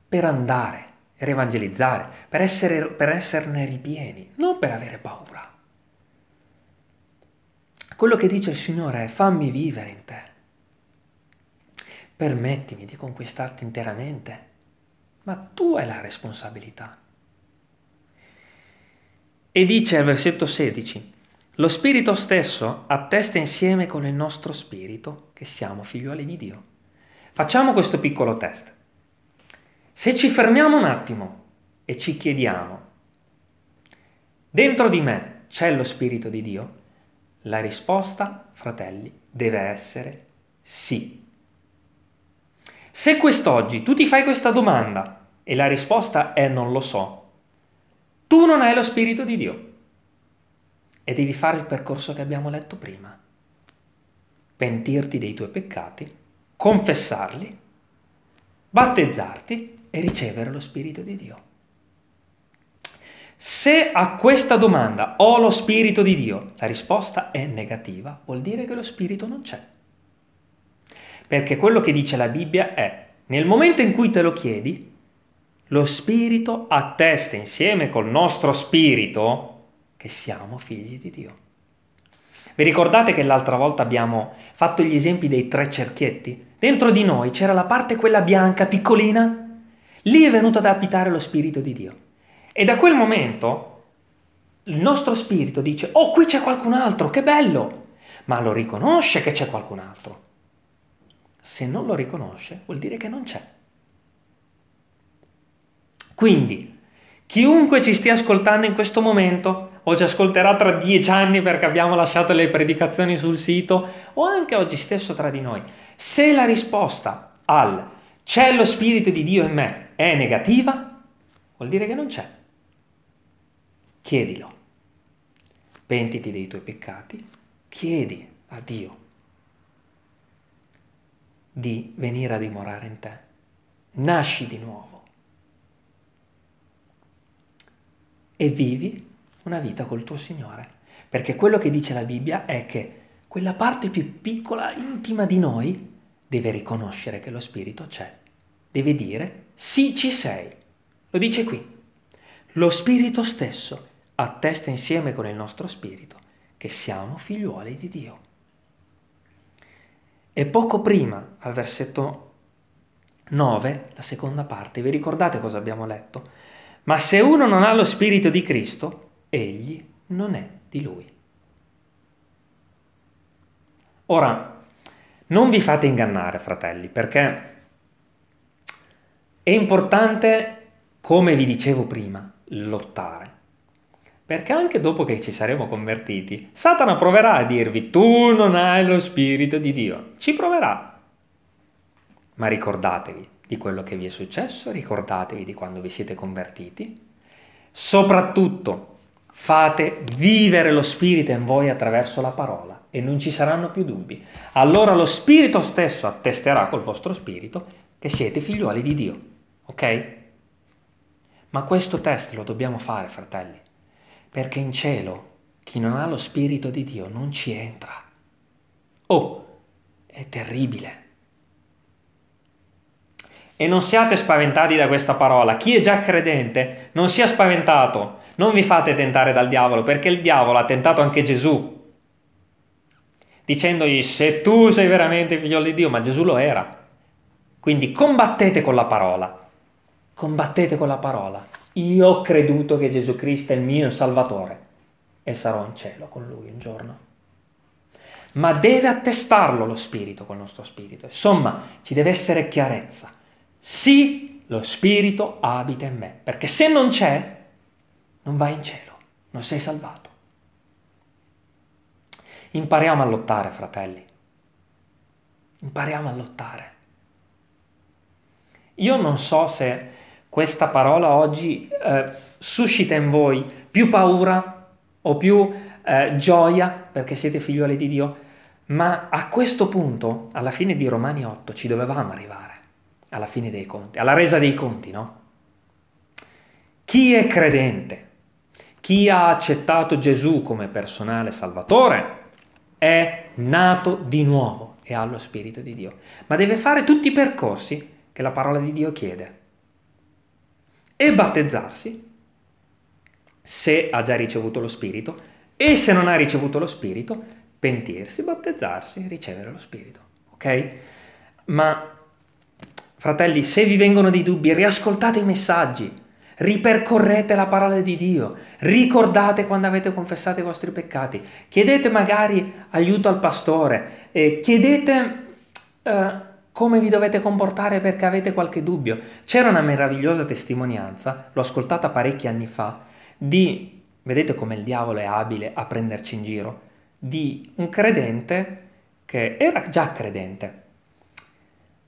S1: per andare, per evangelizzare, per, essere, per esserne ripieni, non per avere paura. Quello che dice il Signore è fammi vivere in te permettimi di conquistarti interamente, ma tu hai la responsabilità. E dice al versetto 16, lo Spirito stesso attesta insieme con il nostro Spirito che siamo figliuoli di Dio. Facciamo questo piccolo test. Se ci fermiamo un attimo e ci chiediamo, dentro di me c'è lo Spirito di Dio? La risposta, fratelli, deve essere sì. Se quest'oggi tu ti fai questa domanda e la risposta è non lo so, tu non hai lo Spirito di Dio e devi fare il percorso che abbiamo letto prima. Pentirti dei tuoi peccati, confessarli, battezzarti e ricevere lo Spirito di Dio. Se a questa domanda ho lo Spirito di Dio, la risposta è negativa, vuol dire che lo Spirito non c'è. Perché quello che dice la Bibbia è, nel momento in cui te lo chiedi, lo Spirito attesta insieme col nostro Spirito che siamo figli di Dio. Vi ricordate che l'altra volta abbiamo fatto gli esempi dei tre cerchietti? Dentro di noi c'era la parte quella bianca, piccolina. Lì è venuto ad abitare lo Spirito di Dio. E da quel momento il nostro spirito dice, oh qui c'è qualcun altro, che bello! Ma lo riconosce che c'è qualcun altro. Se non lo riconosce, vuol dire che non c'è. Quindi, chiunque ci stia ascoltando in questo momento, o ci ascolterà tra dieci anni perché abbiamo lasciato le predicazioni sul sito, o anche oggi stesso tra di noi, se la risposta al c'è lo Spirito di Dio in me è negativa, vuol dire che non c'è. Chiedilo. Pentiti dei tuoi peccati, chiedi a Dio di venire a dimorare in te. Nasci di nuovo e vivi una vita col tuo Signore. Perché quello che dice la Bibbia è che quella parte più piccola, intima di noi, deve riconoscere che lo Spirito c'è. Deve dire, sì, ci sei. Lo dice qui. Lo Spirito stesso attesta insieme con il nostro Spirito che siamo figliuoli di Dio. E poco prima, al versetto 9, la seconda parte, vi ricordate cosa abbiamo letto? Ma se uno non ha lo Spirito di Cristo, egli non è di lui. Ora, non vi fate ingannare, fratelli, perché è importante, come vi dicevo prima, lottare. Perché anche dopo che ci saremo convertiti, Satana proverà a dirvi tu non hai lo Spirito di Dio. Ci proverà. Ma ricordatevi di quello che vi è successo, ricordatevi di quando vi siete convertiti. Soprattutto fate vivere lo Spirito in voi attraverso la parola e non ci saranno più dubbi. Allora lo Spirito stesso attesterà col vostro Spirito che siete figliuoli di Dio. Ok? Ma questo test lo dobbiamo fare, fratelli perché in cielo chi non ha lo Spirito di Dio non ci entra. Oh, è terribile. E non siate spaventati da questa parola. Chi è già credente non sia spaventato. Non vi fate tentare dal diavolo, perché il diavolo ha tentato anche Gesù, dicendogli se tu sei veramente figlio di Dio, ma Gesù lo era. Quindi combattete con la parola. Combattete con la parola. Io ho creduto che Gesù Cristo è il mio Salvatore e sarò in cielo con Lui un giorno. Ma deve attestarlo lo Spirito col nostro Spirito. Insomma, ci deve essere chiarezza. Sì, lo Spirito abita in me, perché se non c'è, non vai in cielo, non sei salvato. Impariamo a lottare, fratelli. Impariamo a lottare. Io non so se questa parola oggi eh, suscita in voi più paura o più eh, gioia perché siete figlioli di Dio, ma a questo punto, alla fine di Romani 8, ci dovevamo arrivare, alla fine dei conti, alla resa dei conti, no? Chi è credente, chi ha accettato Gesù come personale salvatore, è nato di nuovo e ha lo Spirito di Dio, ma deve fare tutti i percorsi che la parola di Dio chiede e battezzarsi, se ha già ricevuto lo Spirito, e se non ha ricevuto lo Spirito, pentirsi, battezzarsi, ricevere lo Spirito. Ok? Ma, fratelli, se vi vengono dei dubbi, riascoltate i messaggi, ripercorrete la parola di Dio, ricordate quando avete confessato i vostri peccati, chiedete magari aiuto al pastore, eh, chiedete... Eh, come vi dovete comportare perché avete qualche dubbio. C'era una meravigliosa testimonianza, l'ho ascoltata parecchi anni fa, di, vedete come il diavolo è abile a prenderci in giro, di un credente che era già credente.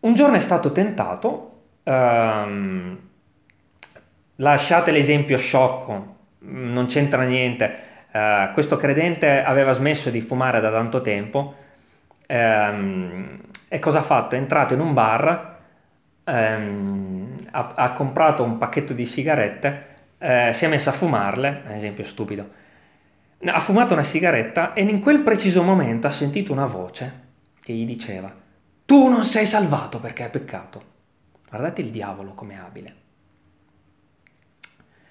S1: Un giorno è stato tentato, um, lasciate l'esempio sciocco, non c'entra niente, uh, questo credente aveva smesso di fumare da tanto tempo, um, e cosa ha fatto? È entrato in un bar, ehm, ha, ha, comprato un pacchetto di sigarette, eh, si è messo a fumarle, un esempio stupido, ha fumato una sigaretta e in quel preciso momento ha sentito una voce che gli diceva tu non sei salvato perché hai peccato. Guardate il diavolo come abile.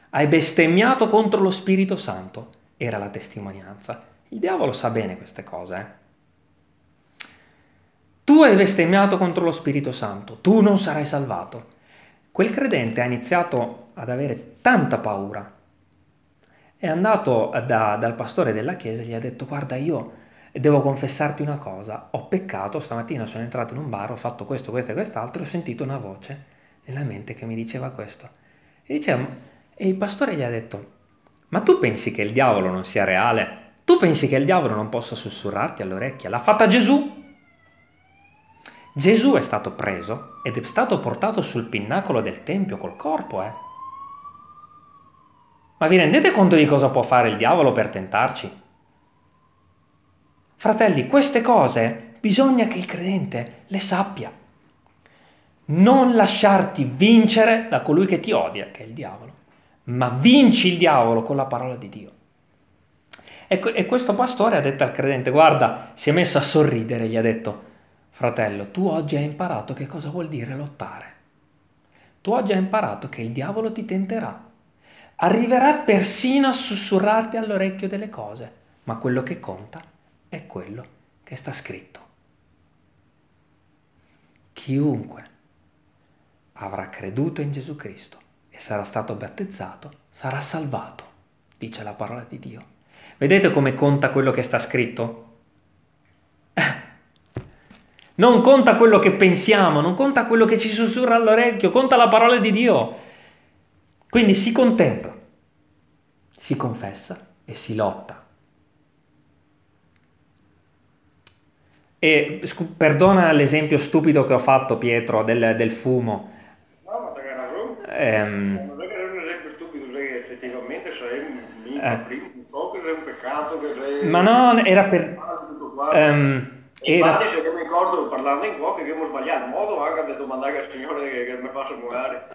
S1: Hai bestemmiato contro lo Spirito Santo, era la testimonianza. Il diavolo sa bene queste cose, eh? Tu hai bestemmiato contro lo Spirito Santo, tu non sarai salvato. Quel credente ha iniziato ad avere tanta paura. È andato da, dal pastore della chiesa e gli ha detto guarda io devo confessarti una cosa, ho peccato, stamattina sono entrato in un bar, ho fatto questo, questo e quest'altro e ho sentito una voce nella mente che mi diceva questo. E, diceva, e il pastore gli ha detto ma tu pensi che il diavolo non sia reale? Tu pensi che il diavolo non possa sussurrarti all'orecchia? L'ha fatta Gesù? Gesù è stato preso ed è stato portato sul pinnacolo del Tempio col corpo, eh. Ma vi rendete conto di cosa può fare il diavolo per tentarci? Fratelli, queste cose bisogna che il credente le sappia. Non lasciarti vincere da colui che ti odia, che è il diavolo, ma vinci il diavolo con la parola di Dio. E, questo pastore ha detto al credente, guarda, si è messo a sorridere, gli ha detto, Fratello, tu oggi hai imparato che cosa vuol dire lottare. Tu oggi hai imparato che il diavolo ti tenterà. Arriverà persino a sussurrarti all'orecchio delle cose, ma quello che conta è quello che sta scritto. Chiunque avrà creduto in Gesù Cristo e sarà stato battezzato sarà salvato, dice la parola di Dio. Vedete come conta quello che sta scritto? Non conta quello che pensiamo, non conta quello che ci sussurra all'orecchio, conta la parola di Dio. Quindi si contempla. si confessa e si lotta. E scu- perdona l'esempio stupido che ho fatto, Pietro, del, del fumo.
S2: No, ma te hai ragione.
S1: Ehm,
S2: Non è che è un esempio stupido, che effettivamente sei un
S1: Eh.
S2: so che sei un peccato, sei...
S1: ma no, era per...
S2: Ah,
S1: ehm,
S2: E
S1: era,
S2: Infatti, se mi ricordo parlando in qua che abbiamo sbagliato modo anche di domandare al Signore che, che mi faccia muovere.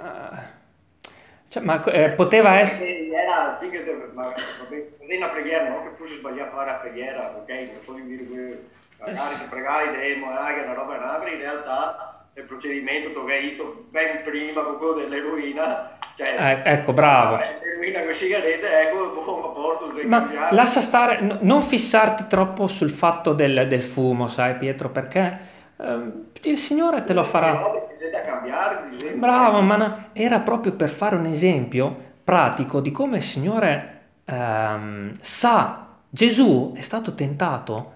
S1: cioè, ma eh, poteva essere...
S2: Perché Era, ma, vabbè, una preghiera, no? Che fosse sbagliato a fare la preghiera, ok? Non so di dire che magari se pregai demo, magari una roba in in realtà il procedimento detto ben prima con quello dell'eroina, cioè...
S1: Eh, ecco, bravo.
S2: L'eroina con sigarette, ecco, posto, sei
S1: Ma lascia stare, n- non fissarti troppo sul fatto del, del fumo, sai Pietro, perché ehm, il Signore te lo farà.
S2: Cambiare.
S1: Bravo, ma no, era proprio per fare un esempio pratico di come il Signore ehm, sa, Gesù è stato tentato,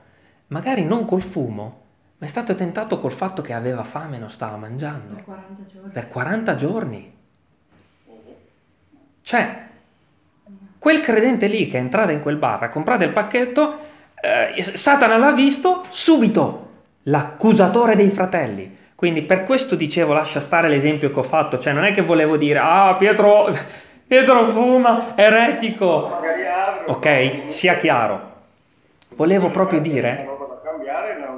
S1: magari non col fumo, ma è stato tentato col fatto che aveva fame e non stava mangiando
S3: Per 40 giorni.
S1: per 40 giorni. Cioè, quel credente lì che è entrato in quel bar, ha comprato il pacchetto, eh, Satana l'ha visto subito, l'accusatore dei fratelli. Quindi per questo dicevo, lascia stare l'esempio che ho fatto, cioè non è che volevo dire, ah Pietro, Pietro fuma, eretico. Ok, sia chiaro. Volevo proprio dire,
S2: roba da cambiare, una,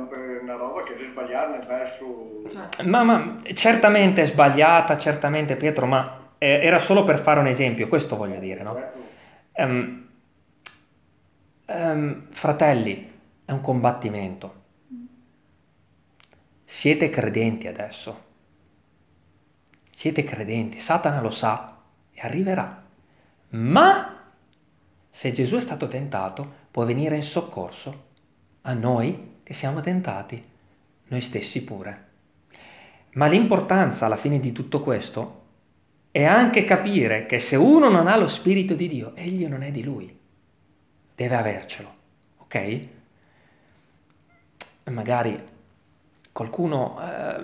S2: una roba che c'è sbagliata nel verso...
S3: Cioè,
S1: ma, ma certamente è sbagliata, certamente Pietro, ma eh, era solo per fare un esempio, questo voglio dire, no? Ehm, ehm, fratelli, è un combattimento. Siete credenti adesso. Siete credenti. Satana lo sa e arriverà. Ma se Gesù è stato tentato, può venire in soccorso a noi che siamo tentati, noi stessi pure. Ma l'importanza alla fine di tutto questo è anche capire che se uno non ha lo Spirito di Dio, egli non è di lui. Deve avercelo, ok? Magari qualcuno eh,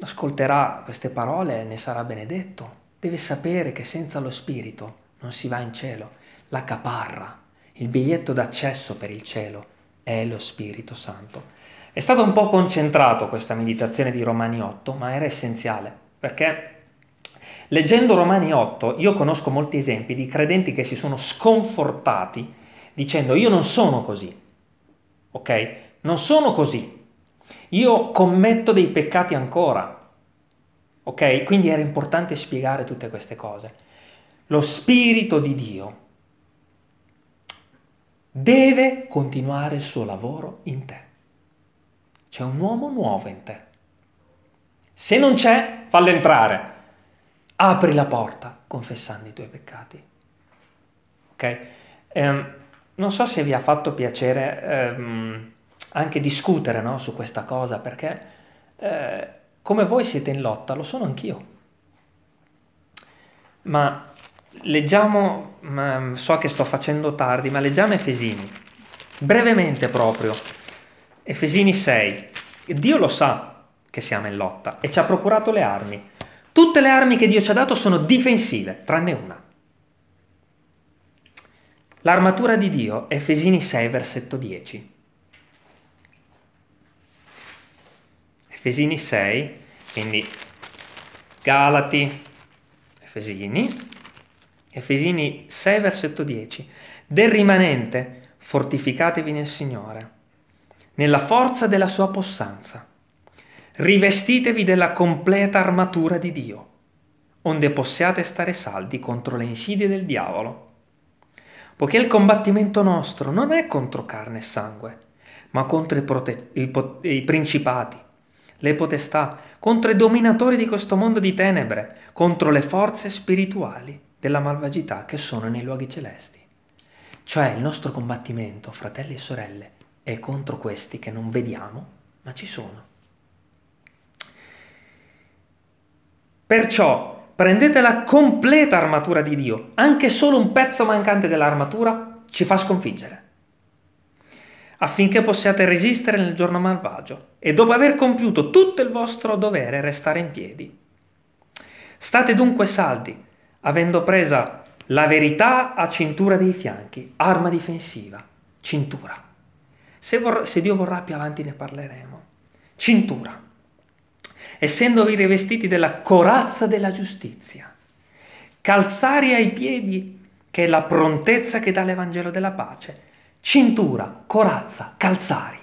S1: ascolterà queste parole e ne sarà benedetto. Deve sapere che senza lo Spirito non si va in cielo. La caparra, il biglietto d'accesso per il cielo è lo Spirito Santo. È stata un po' concentrato questa meditazione di Romani 8, ma era essenziale, perché leggendo Romani 8 io conosco molti esempi di credenti che si sono sconfortati dicendo io non sono così, ok? Non sono così, io commetto dei peccati ancora, ok? Quindi era importante spiegare tutte queste cose. Lo Spirito di Dio deve continuare il suo lavoro in te. C'è un uomo nuovo in te. Se non c'è, fallo entrare. Apri la porta confessando i tuoi peccati. Ok? Ehm, non so se vi ha fatto piacere ehm, anche discutere no, su questa cosa, perché eh, come voi siete in lotta, lo sono anch'io. Ma leggiamo, so che sto facendo tardi, ma leggiamo Efesini, brevemente proprio. Efesini 6. Dio lo sa che siamo in lotta e ci ha procurato le armi. Tutte le armi che Dio ci ha dato sono difensive, tranne una. L'armatura di Dio, Efesini 6, versetto 10. Efesini 6, quindi Galati, Efesini, Efesini 6, versetto 10. Del rimanente, fortificatevi nel Signore, nella forza della sua possanza. Rivestitevi della completa armatura di Dio, onde possiate stare saldi contro le insidie del diavolo. Poiché il combattimento nostro non è contro carne e sangue, ma contro i, prote- i po- i principati, le potestà, contro i dominatori di questo mondo di tenebre, contro le forze spirituali della malvagità che sono nei luoghi celesti. Cioè il nostro combattimento, fratelli e sorelle, è contro questi che non vediamo, ma ci sono. Perciò prendete la completa armatura di Dio, anche solo un pezzo mancante dell'armatura ci fa sconfiggere, affinché possiate resistere nel giorno malvagio e dopo aver compiuto tutto il vostro dovere restare in piedi. State dunque saldi, avendo presa La verità a cintura dei fianchi, arma difensiva, cintura. Se, vor- se Dio vorrà più avanti ne parleremo. Cintura. Essendovi rivestiti della corazza della giustizia. Calzari ai piedi, che è la prontezza che dà l'Evangelo della pace. Cintura, corazza, calzari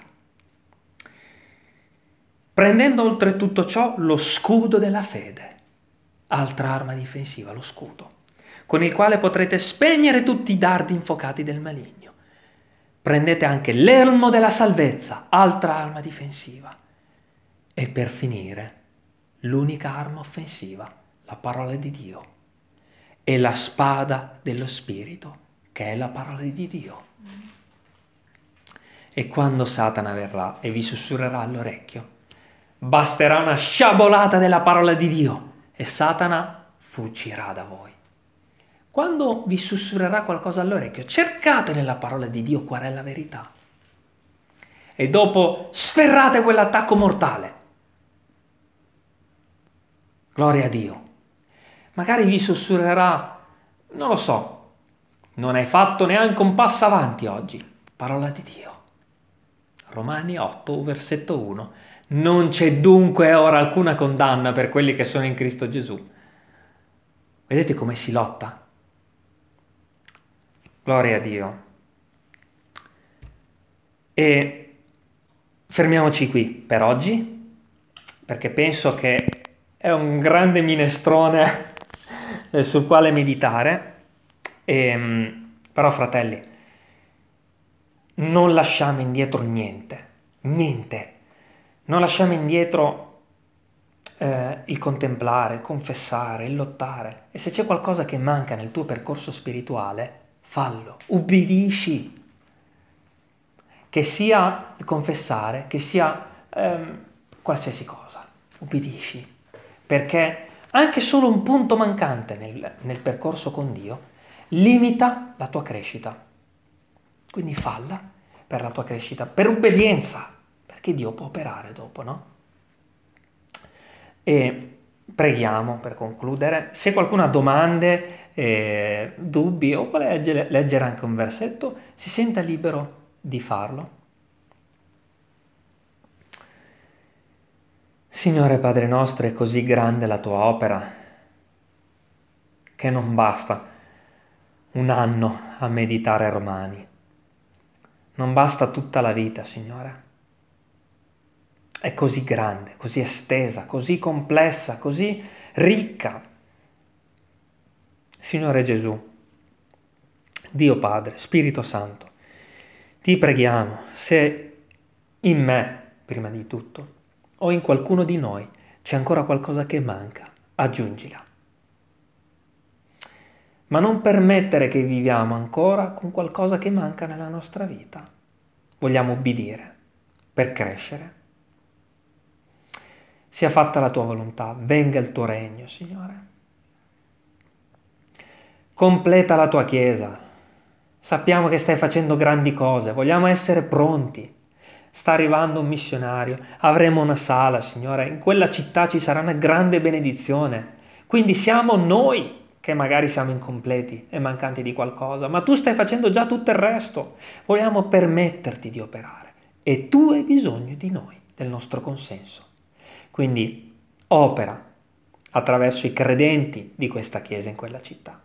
S1: prendendo oltre tutto ciò lo scudo della fede, altra arma difensiva, lo scudo, con il quale potrete spegnere tutti i dardi infocati del maligno. Prendete anche l'elmo della salvezza, altra arma difensiva. E per finire, l'unica arma offensiva, la parola di Dio, e la spada dello Spirito, che è la parola di Dio. E quando Satana verrà e vi sussurrerà all'orecchio, Basterà una sciabolata della parola di Dio e Satana fuggirà da voi. Quando vi sussurrerà qualcosa all'orecchio, cercate nella parola di Dio qual è la verità. E dopo sferrate quell'attacco mortale. Gloria a Dio. Magari vi sussurrerà, non lo so, non hai fatto neanche un passo avanti oggi. Parola di Dio. Romani 8, versetto 1. Non c'è dunque ora alcuna condanna per quelli che sono in Cristo Gesù. Vedete come si lotta? Gloria a Dio. E fermiamoci qui per oggi, perché penso che è un grande minestrone sul quale meditare. E, ehm, però fratelli, non lasciamo indietro niente, niente non lasciamo indietro eh, il contemplare, il confessare, il lottare. E se c'è qualcosa che manca nel tuo percorso spirituale, fallo, ubbidisci. Che sia il confessare, che sia ehm, qualsiasi cosa, ubbidisci. Perché anche solo un punto mancante nel, nel percorso con Dio limita la tua crescita. Quindi falla per la tua crescita, per obbedienza che Dio può operare dopo, no? E preghiamo per concludere. Se qualcuno ha domande, eh, dubbi o vuole leggere, leggere anche un versetto, si senta libero di farlo. Signore Padre nostro, è così grande la tua opera che non basta un anno a meditare Romani. Non basta tutta la vita, Signore è così grande, così estesa, così complessa, così ricca. Signore Gesù, Dio Padre, Spirito Santo, ti preghiamo se in me, prima di tutto, o in qualcuno di noi c'è ancora qualcosa che manca, aggiungila. Ma non permettere che viviamo ancora con qualcosa che manca nella nostra vita. Vogliamo obbedire per crescere sia fatta la tua volontà, venga il tuo regno, Signore. Completa la tua Chiesa. Sappiamo che stai facendo grandi cose, vogliamo essere pronti. Sta arrivando un missionario, avremo una sala, Signore, in quella città ci sarà una grande benedizione. Quindi siamo noi che magari siamo incompleti e mancanti di qualcosa, ma tu stai facendo già tutto il resto. Vogliamo permetterti di operare e tu hai bisogno di noi, del nostro consenso. Quindi opera attraverso i credenti di questa Chiesa in quella città.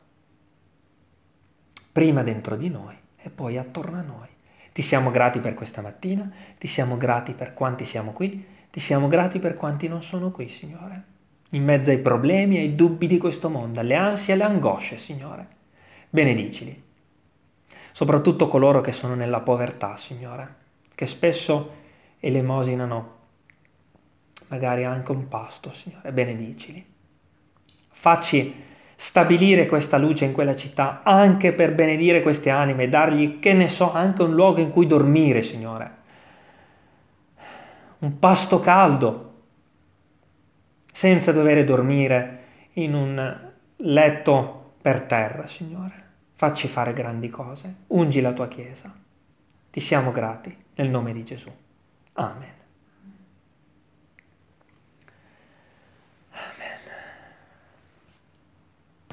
S1: Prima dentro di noi e poi attorno a noi. Ti siamo grati per questa mattina, ti siamo grati per quanti siamo qui, ti siamo grati per quanti non sono qui, Signore. In mezzo ai problemi ai dubbi di questo mondo, alle ansie e alle angosce, Signore. Benedicili. Soprattutto coloro che sono nella povertà, Signore, che spesso elemosinano magari anche un pasto, Signore, benedicili. Facci stabilire questa luce in quella città anche per benedire queste anime e dargli, che ne so, anche un luogo in cui dormire, Signore. Un pasto caldo, senza dover dormire in un letto per terra, Signore. Facci fare grandi cose. Ungi la tua Chiesa. Ti siamo grati nel nome di Gesù. Amen.